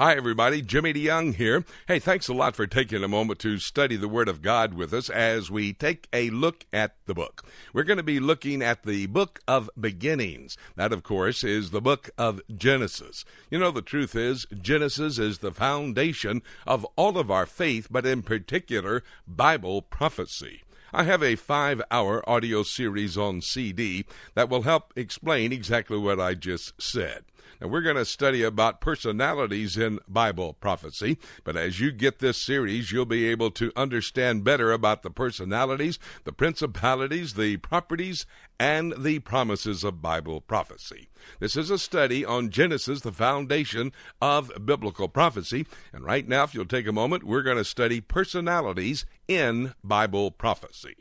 Hi, everybody. Jimmy DeYoung here. Hey, thanks a lot for taking a moment to study the Word of God with us as we take a look at the book. We're going to be looking at the book of beginnings. That, of course, is the book of Genesis. You know, the truth is, Genesis is the foundation of all of our faith, but in particular, Bible prophecy. I have a five hour audio series on CD that will help explain exactly what I just said. And we're going to study about personalities in Bible prophecy. But as you get this series, you'll be able to understand better about the personalities, the principalities, the properties, and the promises of Bible prophecy. This is a study on Genesis, the foundation of biblical prophecy. And right now, if you'll take a moment, we're going to study personalities in Bible prophecy.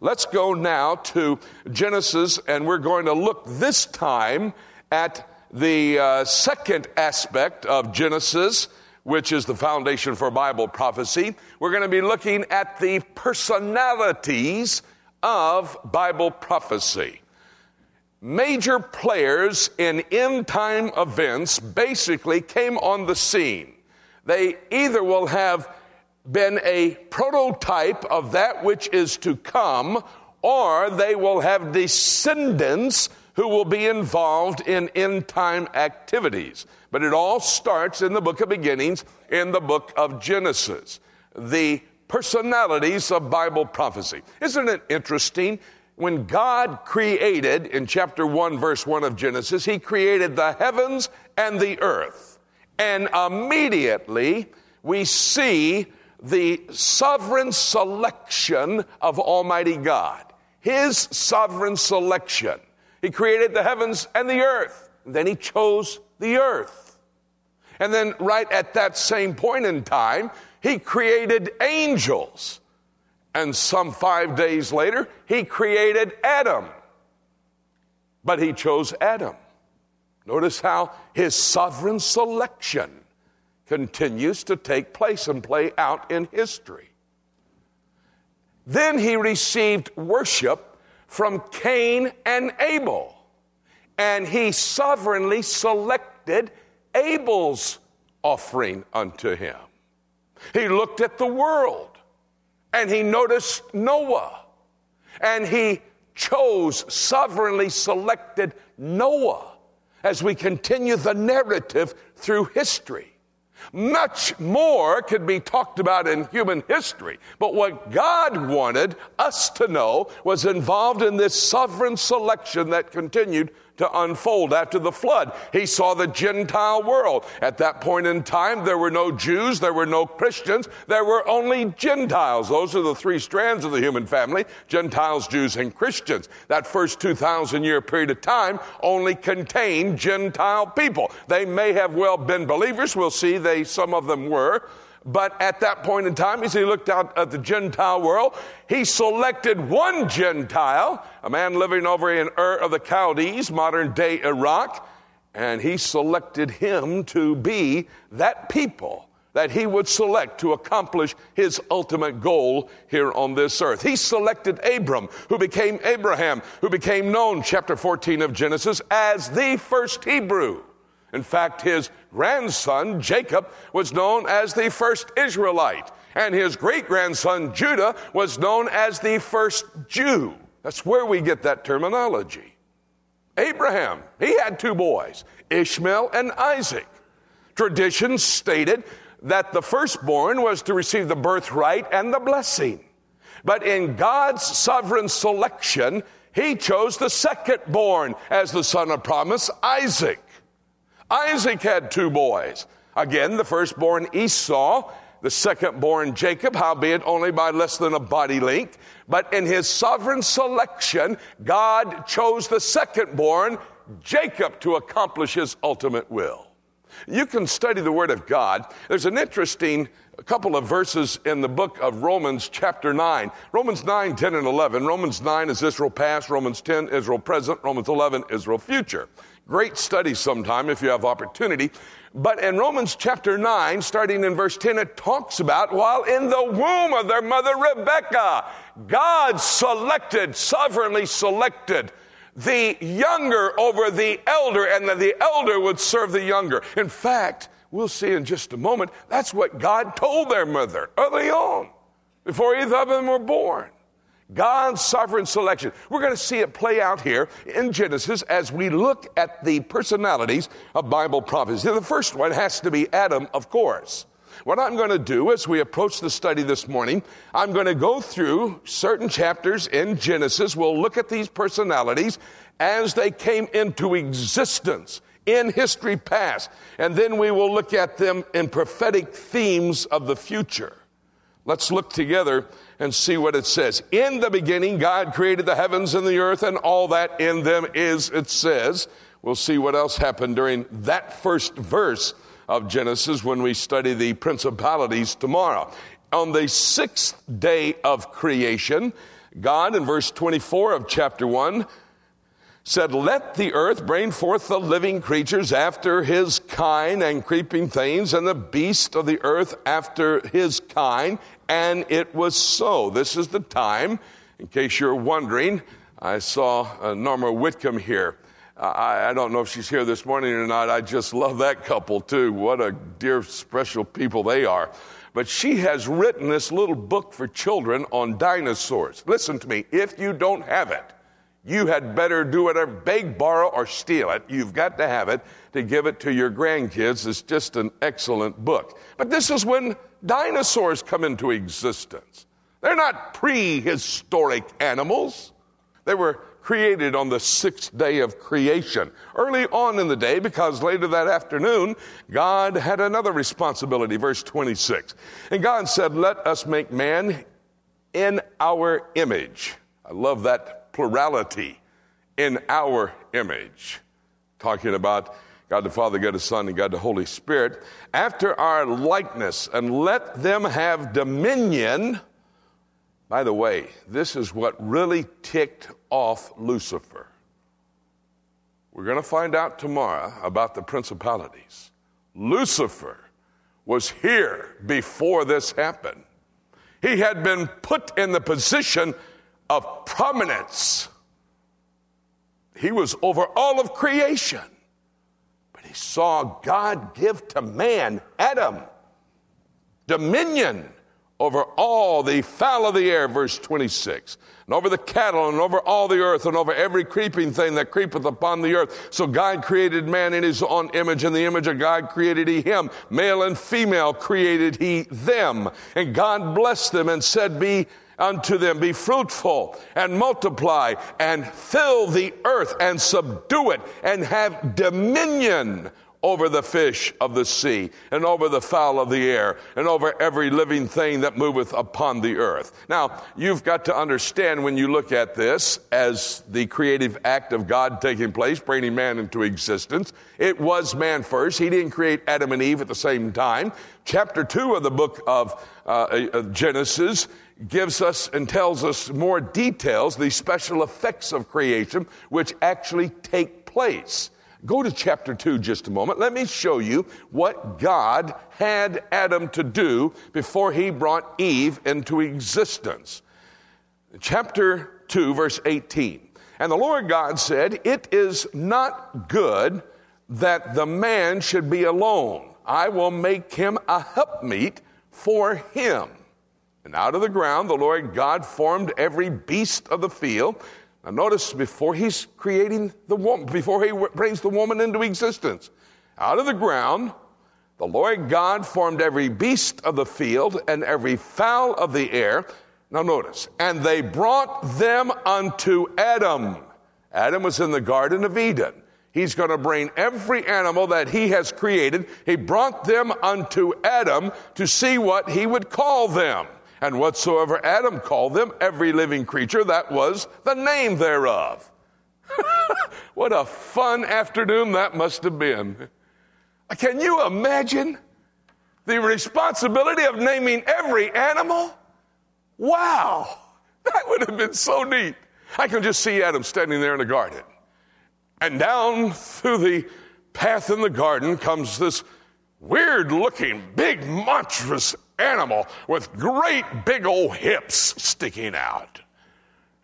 Let's go now to Genesis, and we're going to look this time at the uh, second aspect of Genesis, which is the foundation for Bible prophecy, we're going to be looking at the personalities of Bible prophecy. Major players in end time events basically came on the scene. They either will have been a prototype of that which is to come, or they will have descendants who will be involved in end time activities. But it all starts in the book of beginnings, in the book of Genesis. The personalities of Bible prophecy. Isn't it interesting? When God created, in chapter 1, verse 1 of Genesis, He created the heavens and the earth. And immediately we see the sovereign selection of Almighty God. His sovereign selection. He created the heavens and the earth. Then he chose the earth. And then, right at that same point in time, he created angels. And some five days later, he created Adam. But he chose Adam. Notice how his sovereign selection continues to take place and play out in history. Then he received worship from Cain and Abel. And he sovereignly selected Abel's offering unto him. He looked at the world and he noticed Noah. And he chose, sovereignly selected Noah as we continue the narrative through history. Much more could be talked about in human history, but what God wanted us to know was involved in this sovereign selection that continued to unfold after the flood. He saw the Gentile world. At that point in time, there were no Jews, there were no Christians, there were only Gentiles. Those are the three strands of the human family Gentiles, Jews, and Christians. That first 2,000 year period of time only contained Gentile people. They may have well been believers. We'll see they, some of them were. But at that point in time, as he looked out at the Gentile world, he selected one Gentile, a man living over in Ur of the Chaldees, modern day Iraq, and he selected him to be that people that he would select to accomplish his ultimate goal here on this earth. He selected Abram, who became Abraham, who became known, chapter 14 of Genesis, as the first Hebrew. In fact, his grandson, Jacob, was known as the first Israelite, and his great grandson, Judah, was known as the first Jew. That's where we get that terminology. Abraham, he had two boys, Ishmael and Isaac. Tradition stated that the firstborn was to receive the birthright and the blessing. But in God's sovereign selection, he chose the secondborn as the son of promise, Isaac. Isaac had two boys. Again, the firstborn Esau, the secondborn Jacob, howbeit only by less than a body length. But in his sovereign selection, God chose the secondborn, Jacob, to accomplish his ultimate will. You can study the Word of God. There's an interesting couple of verses in the book of Romans, chapter 9. Romans 9, 10, and 11. Romans 9 is Israel past, Romans 10, Israel present, Romans 11, Israel future. Great study sometime if you have opportunity. But in Romans chapter 9, starting in verse 10, it talks about while in the womb of their mother Rebekah, God selected, sovereignly selected the younger over the elder, and that the elder would serve the younger. In fact, we'll see in just a moment, that's what God told their mother early on, before either of them were born. God's sovereign selection. We're going to see it play out here in Genesis as we look at the personalities of Bible prophecy. The first one has to be Adam, of course. What I'm going to do as we approach the study this morning, I'm going to go through certain chapters in Genesis. We'll look at these personalities as they came into existence in history past, and then we will look at them in prophetic themes of the future. Let's look together and see what it says. In the beginning, God created the heavens and the earth, and all that in them is, it says. We'll see what else happened during that first verse of Genesis when we study the principalities tomorrow. On the sixth day of creation, God, in verse 24 of chapter 1, said, Let the earth bring forth the living creatures after his kind, and creeping things, and the beast of the earth after his kind. And it was so. This is the time, in case you're wondering. I saw uh, Norma Whitcomb here. I, I, don't know if she's here this morning or not. I just love that couple too. What a dear, special people they are. But she has written this little book for children on dinosaurs. Listen to me. If you don't have it, you had better do whatever, beg, borrow, or steal it. You've got to have it to give it to your grandkids. It's just an excellent book. But this is when dinosaurs come into existence. They're not prehistoric animals. They were created on the sixth day of creation. Early on in the day, because later that afternoon, God had another responsibility. Verse 26. And God said, Let us make man in our image. I love that plurality in our image. Talking about God the Father, God the Son, and God the Holy Spirit, after our likeness, and let them have dominion. By the way, this is what really ticked off Lucifer. We're going to find out tomorrow about the principalities. Lucifer was here before this happened. He had been put in the position of prominence. He was over all of creation. But he saw God give to man, Adam, dominion over all the fowl of the air, verse 26, and over the cattle, and over all the earth, and over every creeping thing that creepeth upon the earth. So God created man in his own image, and the image of God created he him. Male and female created he them. And God blessed them and said, Be unto them, Be fruitful and multiply and fill the earth and subdue it and have dominion over the fish of the sea and over the fowl of the air and over every living thing that moveth upon the earth. Now, you've got to understand when you look at this as the creative act of God taking place, bringing man into existence, it was man first. He didn't create Adam and Eve at the same time. Chapter 2 of the book of uh, Genesis gives us and tells us more details, the special effects of creation, which actually take place. Go to chapter 2 just a moment. Let me show you what God had Adam to do before he brought Eve into existence. Chapter 2, verse 18. And the Lord God said, It is not good that the man should be alone. I will make him a helpmeet for him. And out of the ground the Lord God formed every beast of the field. Now notice before he's creating the woman, before he brings the woman into existence, out of the ground the Lord God formed every beast of the field and every fowl of the air. Now notice, and they brought them unto Adam. Adam was in the Garden of Eden. He's going to bring every animal that he has created. He brought them unto Adam to see what he would call them. And whatsoever Adam called them, every living creature, that was the name thereof. what a fun afternoon that must have been. Can you imagine the responsibility of naming every animal? Wow, that would have been so neat. I can just see Adam standing there in the garden. And down through the path in the garden comes this weird looking, big, monstrous animal with great big old hips sticking out.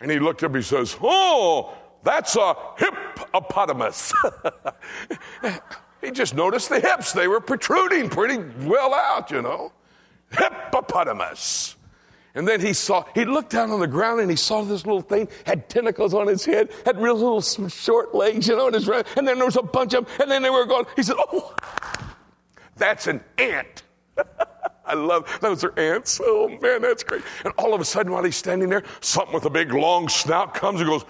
And he looked up, he says, Oh, that's a hippopotamus. He just noticed the hips. They were protruding pretty well out, you know. Hippopotamus. And then he saw, he looked down on the ground and he saw this little thing, had tentacles on his head, had real little short legs, you know, and, his, and then there was a bunch of them, and then they were going, He said, Oh, that's an ant. I love those are ants. Oh man, that's great. And all of a sudden, while he's standing there, something with a big long snout comes and goes,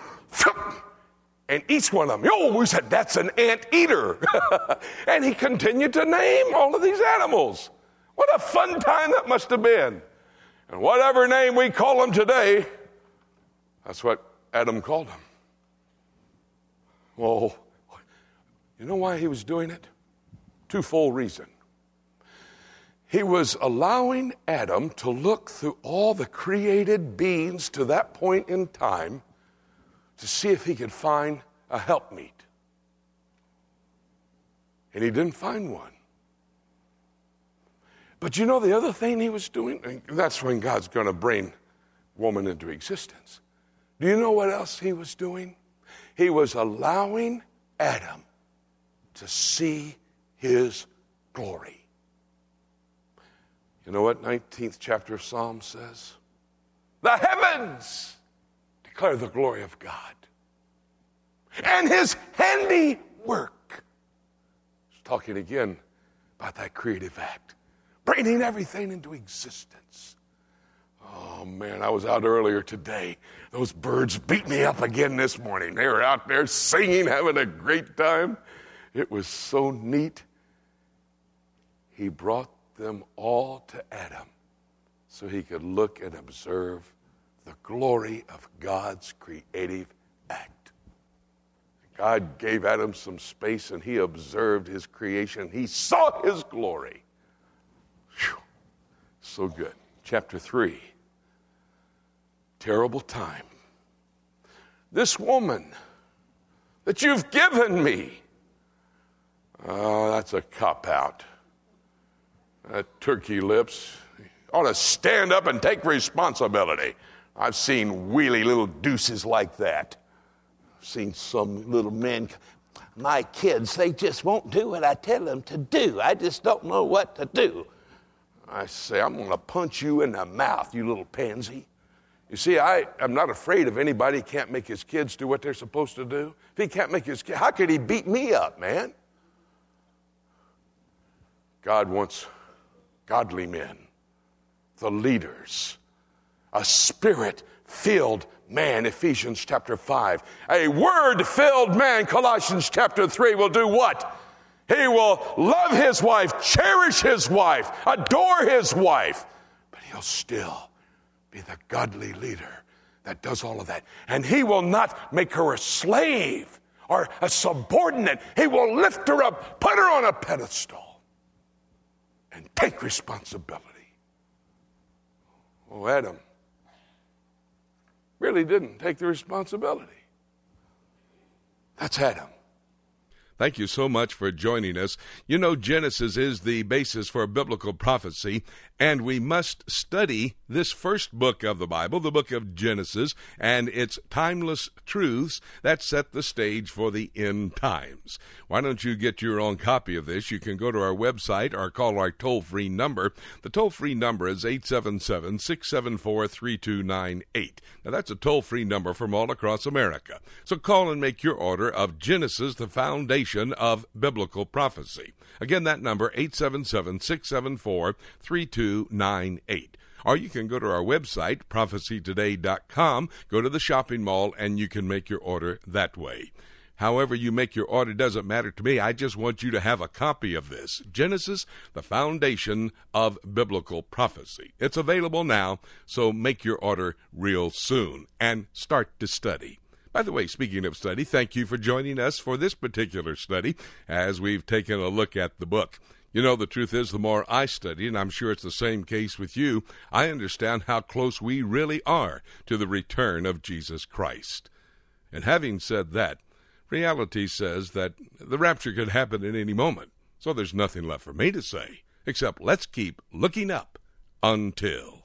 and eats one of them. Oh, we said that's an ant eater. and he continued to name all of these animals. What a fun time that must have been. And whatever name we call them today, that's what Adam called them. Well, you know why he was doing it? Twofold reason. He was allowing Adam to look through all the created beings to that point in time to see if he could find a helpmeet. And he didn't find one. But you know the other thing he was doing? That's when God's going to bring woman into existence. Do you know what else he was doing? He was allowing Adam to see his glory. You know what 19th chapter of Psalm says? The heavens declare the glory of God and his handiwork. He's talking again about that creative act, bringing everything into existence. Oh man, I was out earlier today. Those birds beat me up again this morning. They were out there singing, having a great time. It was so neat. He brought them all to Adam so he could look and observe the glory of God's creative act. God gave Adam some space and he observed his creation. He saw his glory. Whew. So good. Chapter 3. Terrible time. This woman that you've given me. Oh, that's a cop out. That turkey lips ought to stand up and take responsibility. I've seen wheelie little deuces like that. I've seen some little men, my kids, they just won't do what I tell them to do. I just don't know what to do. I say, I'm going to punch you in the mouth, you little pansy. You see, I am not afraid of anybody who can't make his kids do what they're supposed to do. If he can't make his kids, how could he beat me up, man? God wants godly men, the leaders, a spirit filled man, Ephesians chapter 5. A word filled man, Colossians chapter 3, will do what? He will love his wife, cherish his wife, adore his wife, but he'll still be the godly leader that does all of that. And he will not make her a slave or a subordinate. He will lift her up, put her on a pedestal and take responsibility. Oh, Adam really didn't take the responsibility. That's Adam. Thank you so much for joining us. You know, Genesis is the basis for biblical prophecy, and we must study this first book of the Bible, the book of Genesis, and its timeless truths that set the stage for the end times. Why don't you get your own copy of this? You can go to our website or call our toll free number. The toll free number is 877 674 3298. Now, that's a toll free number from all across America. So call and make your order of Genesis, the foundation of biblical prophecy. Again, that number 877-674-3298. Or you can go to our website, prophecytoday.com, go to the shopping mall, and you can make your order that way. However, you make your order doesn't matter to me. I just want you to have a copy of this Genesis, the foundation of biblical prophecy. It's available now, so make your order real soon and start to study. By the way, speaking of study, thank you for joining us for this particular study as we've taken a look at the book. You know, the truth is, the more I study, and I'm sure it's the same case with you, I understand how close we really are to the return of Jesus Christ. And having said that, reality says that the rapture could happen at any moment. So there's nothing left for me to say except let's keep looking up until.